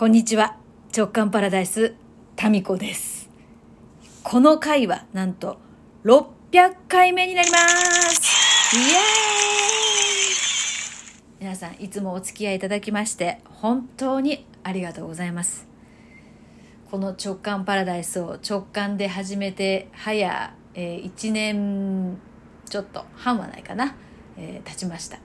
こんにちは。直感パラダイスタミコです。この回はなんと600回目になります。イエーイ。皆さんいつもお付き合いいただきまして本当にありがとうございます。この直感パラダイスを直感で始めて早、えー、1年ちょっと半はないかな、えー、経ちました。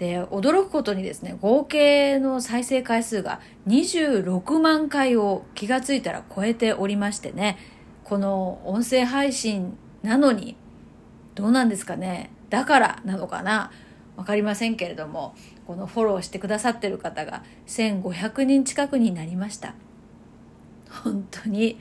で驚くことにですね合計の再生回数が26万回を気がついたら超えておりましてねこの音声配信なのにどうなんですかねだからなのかな分かりませんけれどもこのフォローしてくださってる方が1500人近くになりました。本当に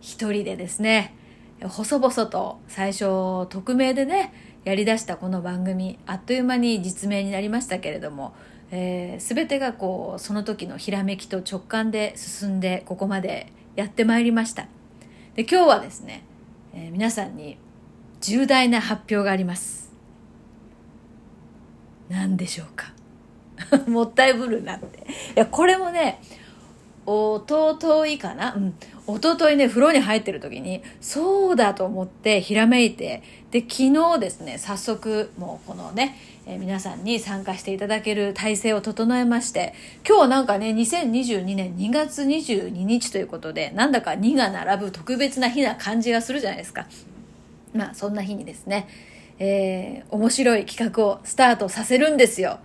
一人でですね細々と最初匿名でねやりだしたこの番組あっという間に実名になりましたけれども、えー、全てがこうその時のひらめきと直感で進んでここまでやってまいりました。で今日はですね、えー、皆さんに重大な発表があります。何でしょうか。もったいぶるなって。いやこれもねおとといかな、うん、おとといね、風呂に入ってる時に、そうだと思ってひらめいて、で、昨日ですね、早速、もうこのね、えー、皆さんに参加していただける体制を整えまして、今日なんかね、2022年2月22日ということで、なんだか2が並ぶ特別な日な感じがするじゃないですか。まあ、そんな日にですね、えー、面白い企画をスタートさせるんですよ。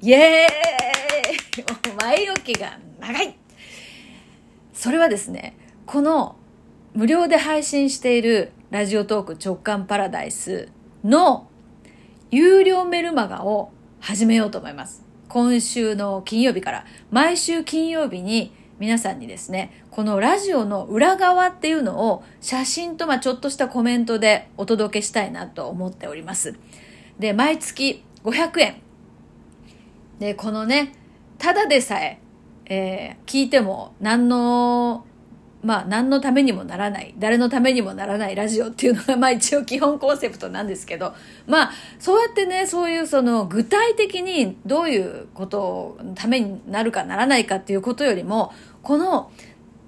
イエーイ 前置きが長いそれはですね、この無料で配信しているラジオトーク直感パラダイスの有料メルマガを始めようと思います。今週の金曜日から毎週金曜日に皆さんにですね、このラジオの裏側っていうのを写真とまあちょっとしたコメントでお届けしたいなと思っております。で、毎月500円。で、このね、ただでさえ、えー、聞いても何のまあ何のためにもならない、誰のためにもならないラジオっていうのがまあ一応基本コンセプトなんですけど、まあそうやってね、そういうその具体的にどういうことのためになるかならないかっていうことよりも、この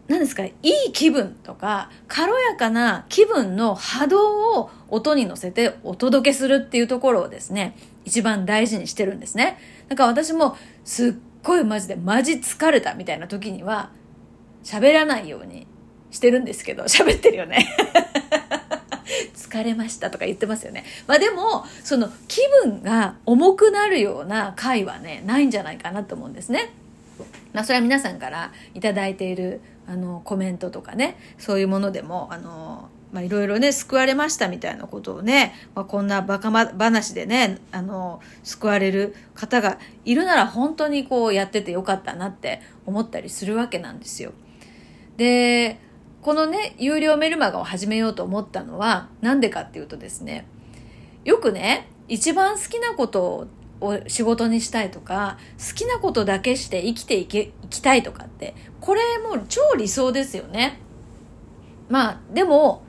何ですか、いい気分とか、軽やかな気分の波動を音に乗せてお届けするっていうところをですね、一番大事にしてるんですね。だから私もすっごいマジでマジ疲れたみたいな時には、喋らないようにしてるんですけど、喋ってるよね。疲れましたとか言ってますよね。まあでも、その気分が重くなるような回はね、ないんじゃないかなと思うんですね。まあそれは皆さんから頂いているあのコメントとかね、そういうものでも、あの、まあ、いろいろね、救われましたみたいなことをね、まあ、こんなバカ話でね、あの、救われる方がいるなら本当にこうやっててよかったなって思ったりするわけなんですよ。で、このね、有料メルマガを始めようと思ったのは、なんでかっていうとですね、よくね、一番好きなことを仕事にしたいとか、好きなことだけして生きていけ、いきたいとかって、これもう超理想ですよね。まあ、でも、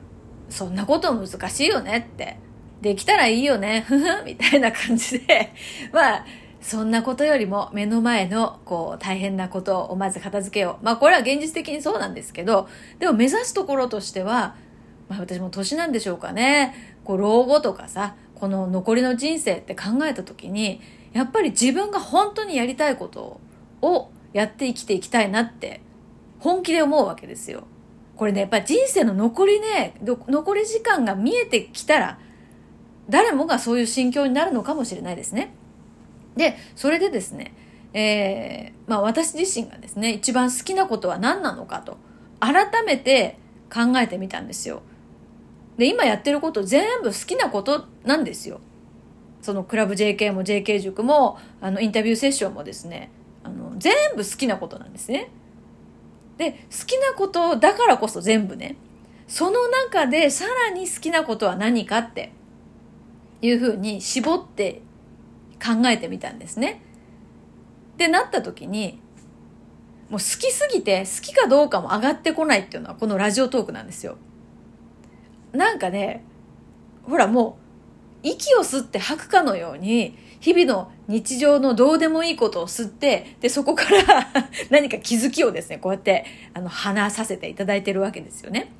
そんなこと難しいよねって。できたらいいよね、ふふ、みたいな感じで、まあ、そんなことよりも目の前のこう大変なことをまず片付けよう。まあこれは現実的にそうなんですけど、でも目指すところとしては、まあ私も年なんでしょうかね。こう老後とかさ、この残りの人生って考えた時に、やっぱり自分が本当にやりたいことをやって生きていきたいなって本気で思うわけですよ。これね、やっぱり人生の残りね、残り時間が見えてきたら、誰もがそういう心境になるのかもしれないですね。で、それでですね、えー、まあ私自身がですね、一番好きなことは何なのかと、改めて考えてみたんですよ。で、今やってること全部好きなことなんですよ。そのクラブ JK も JK 塾も、あの、インタビューセッションもですね、あの、全部好きなことなんですね。で、好きなことだからこそ全部ね、その中でさらに好きなことは何かっていうふうに絞って考えてみたんですね。ってなった時に、もう好きすぎて好きかどうかも上がってこないっていうのはこのラジオトークなんですよ。なんかね、ほらもう息を吸って吐くかのように日々の日常のどうでもいいことを吸ってでそこから 何か気づきをですねこうやってあの話させていただいてるわけですよね。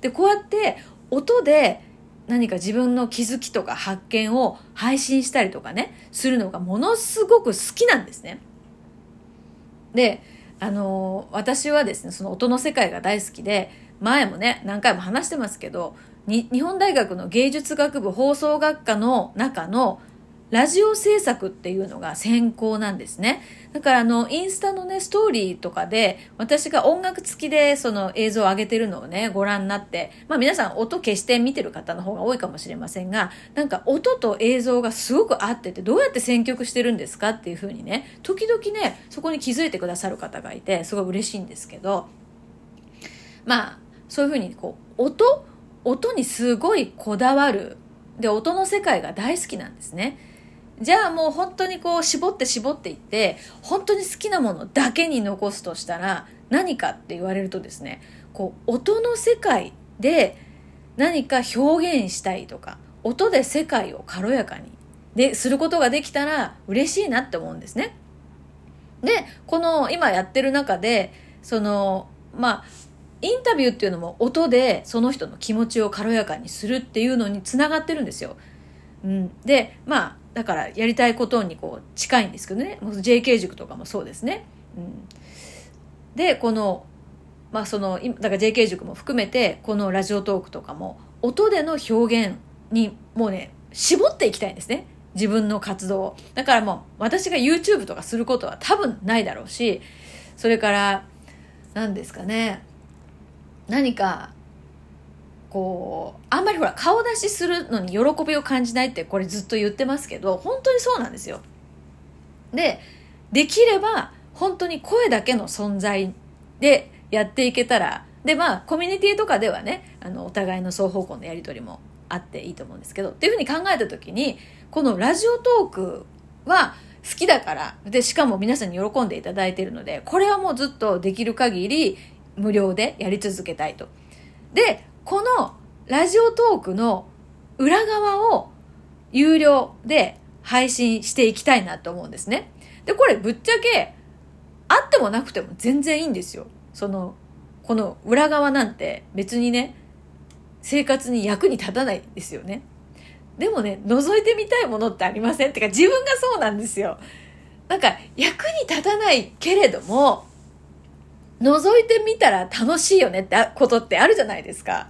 でこうやって音で何か自分の気づきとか発見を配信したりとかねするのがものすごく好きなんですね。であの私はですねその音の世界が大好きで前もね何回も話してますけど日本大学の芸術学部放送学科の中のラジオ制作っていうのが専攻なんですね。だからあの、インスタのね、ストーリーとかで、私が音楽付きでその映像を上げてるのをね、ご覧になって、まあ皆さん音消して見てる方の方が多いかもしれませんが、なんか音と映像がすごく合ってて、どうやって選曲してるんですかっていうふうにね、時々ね、そこに気づいてくださる方がいて、すごい嬉しいんですけど、まあ、そういうふうにこう、音？音にすごいこだわる。で、音の世界が大好きなんですね。じゃあもう本当にこう絞って絞っていって本当に好きなものだけに残すとしたら何かって言われるとですねこう音の世界で何か表現したいとか音で世界を軽やかにですることができたら嬉しいなって思うんですね。でこの今やってる中でそのまあインタビューっていうのも音でその人の気持ちを軽やかにするっていうのにつながってるんですよ。うん、でまあだからやりたいことにこう近いんですけどね。JK 塾とかもそうですね。うん、でこのまあそのだから JK 塾も含めてこのラジオトークとかも音での表現にもうね絞っていきたいんですね。自分の活動を。だからもう私が YouTube とかすることは多分ないだろうしそれから何ですかね。何かこうあんまりほら顔出しするのに喜びを感じないってこれずっと言ってますけど本当にそうなんですよでできれば本当に声だけの存在でやっていけたらでまあコミュニティとかではねあのお互いの双方向のやり取りもあっていいと思うんですけどっていうふうに考えた時にこのラジオトークは好きだからでしかも皆さんに喜んでいただいているのでこれはもうずっとできる限り無料でやり続けたいと。でこのラジオトークの裏側を有料で配信していきたいなと思うんですね。で、これぶっちゃけあってもなくても全然いいんですよ。その、この裏側なんて別にね、生活に役に立たないですよね。でもね、覗いてみたいものってありません？ってか自分がそうなんですよ。なんか役に立たないけれども、覗いてみたら楽しいよねってことってあるじゃないですか。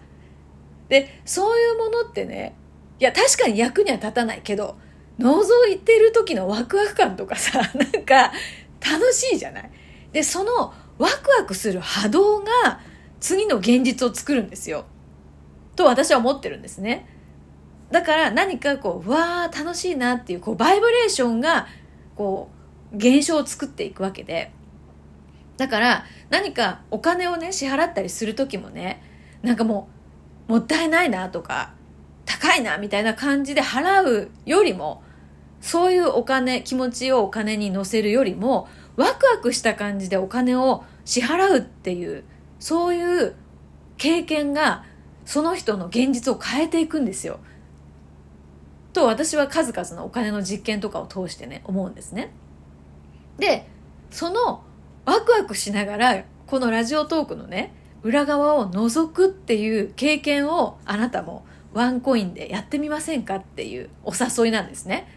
で、そういうものってね、いや、確かに役には立たないけど、覗いてる時のワクワク感とかさ、なんか楽しいじゃない？で、そのワクワクする波動が次の現実を作るんですよ。と私は思ってるんですね。だから何かこう、わー楽しいなっていう、こう、バイブレーションが、こう、現象を作っていくわけで、だから何かお金をね支払ったりする時もねなんかもうもったいないなとか高いなみたいな感じで払うよりもそういうお金気持ちをお金に乗せるよりもワクワクした感じでお金を支払うっていうそういう経験がその人の現実を変えていくんですよ。と私は数々のお金の実験とかを通してね思うんですね。でそのワクワクしながらこのラジオトークのね裏側を覗くっていう経験をあなたもワンコインでやってみませんかっていうお誘いなんですね。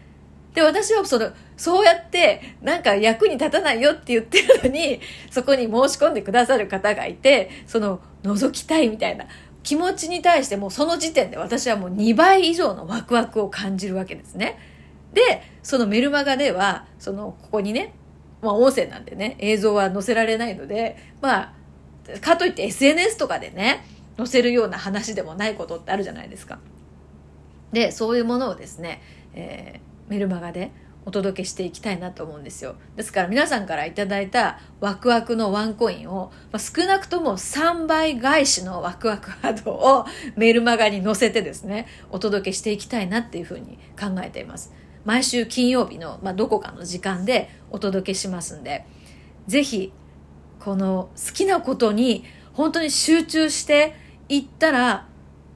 で、私はその、そうやって、なんか役に立たないよって言ってるのに、そこに申し込んでくださる方がいて、その、覗きたいみたいな気持ちに対してもその時点で私はもう2倍以上のワクワクを感じるわけですね。で、そのメルマガでは、その、ここにね、まあ音声なんでね、映像は載せられないので、まあ、かといって SNS とかでね、載せるような話でもないことってあるじゃないですか。で、そういうものをですね、えー、メルマガでお届けしていきたいなと思うんですよ。ですから皆さんからいいたワクワクのワンコインを、まあ、少なくとも3倍返しのワクワクハードをメルマガに載せてですね、お届けしていきたいなっていうふうに考えています。毎週金曜日の、まあ、どこかの時間でお届けしますんで、ぜひ、この好きなことに本当に集中していったら、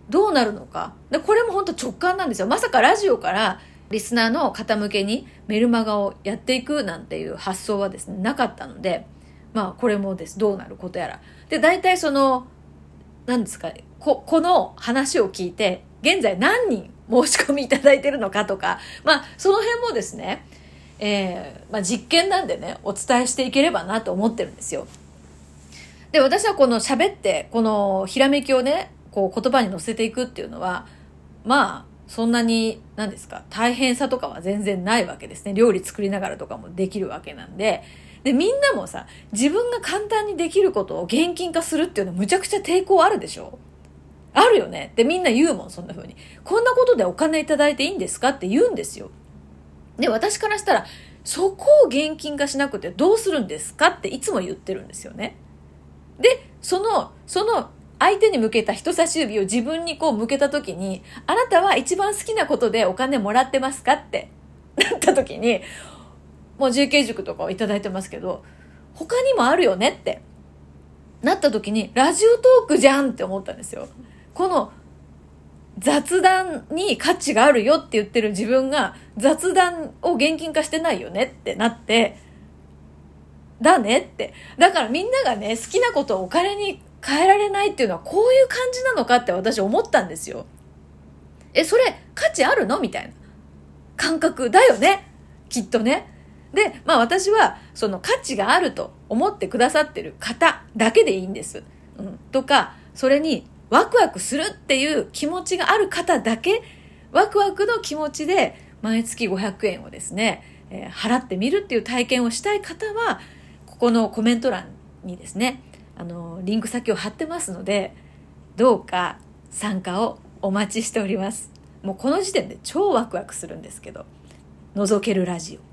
どうなるのか。でこれも本当直感なんですよ。まさかラジオからリスナーの方向けにメルマガをやっていくなんていう発想はですねなかったのでまあこれもです。どうなることやら。で大体その何ですかここの話を聞いて現在何人申し込みいただいてるのかとか。まあその辺もですねえーまあ、実験なんでねお伝えしていければなと思ってるんですよ。で私はこの喋ってこのひらめきをねこう言葉に乗せていくっていうのはまあそんなに何ですか大変さとかは全然ないわけですね。料理作りながらとかもできるわけなんで。でみんなもさ自分が簡単にできることを現金化するっていうのむちゃくちゃ抵抗あるでしょ。あるよね。ってみんな言うもんそんな風に。こんなことでお金いただいていいんですかって言うんですよ。で私からしたらそこを現金化しなくてどうするんですかっていつも言ってるんですよね。でそのその相手に向けた人差し指を自分にこう向けた時に、あなたは一番好きなことでお金もらってますかってなった時に、もう JK 塾とかをいただいてますけど、他にもあるよねってなった時に、ラジオトークじゃんって思ったんですよ。この雑談に価値があるよって言ってる自分が雑談を現金化してないよねってなって、だねって。だからみんながね、好きなことをお金に変えられないっていうのはこういう感じなのかって私思ったんですよ。え、それ価値あるのみたいな感覚だよねきっとね。で、まあ私はその価値があると思ってくださってる方だけでいいんです。うん。とか、それにワクワクするっていう気持ちがある方だけ、ワクワクの気持ちで毎月500円をですね、えー、払ってみるっていう体験をしたい方は、ここのコメント欄にですね、あのリンク先を貼ってますのでどうか参加をお待ちしております。もうこの時点で超ワクワクするんですけど覗けるラジオ。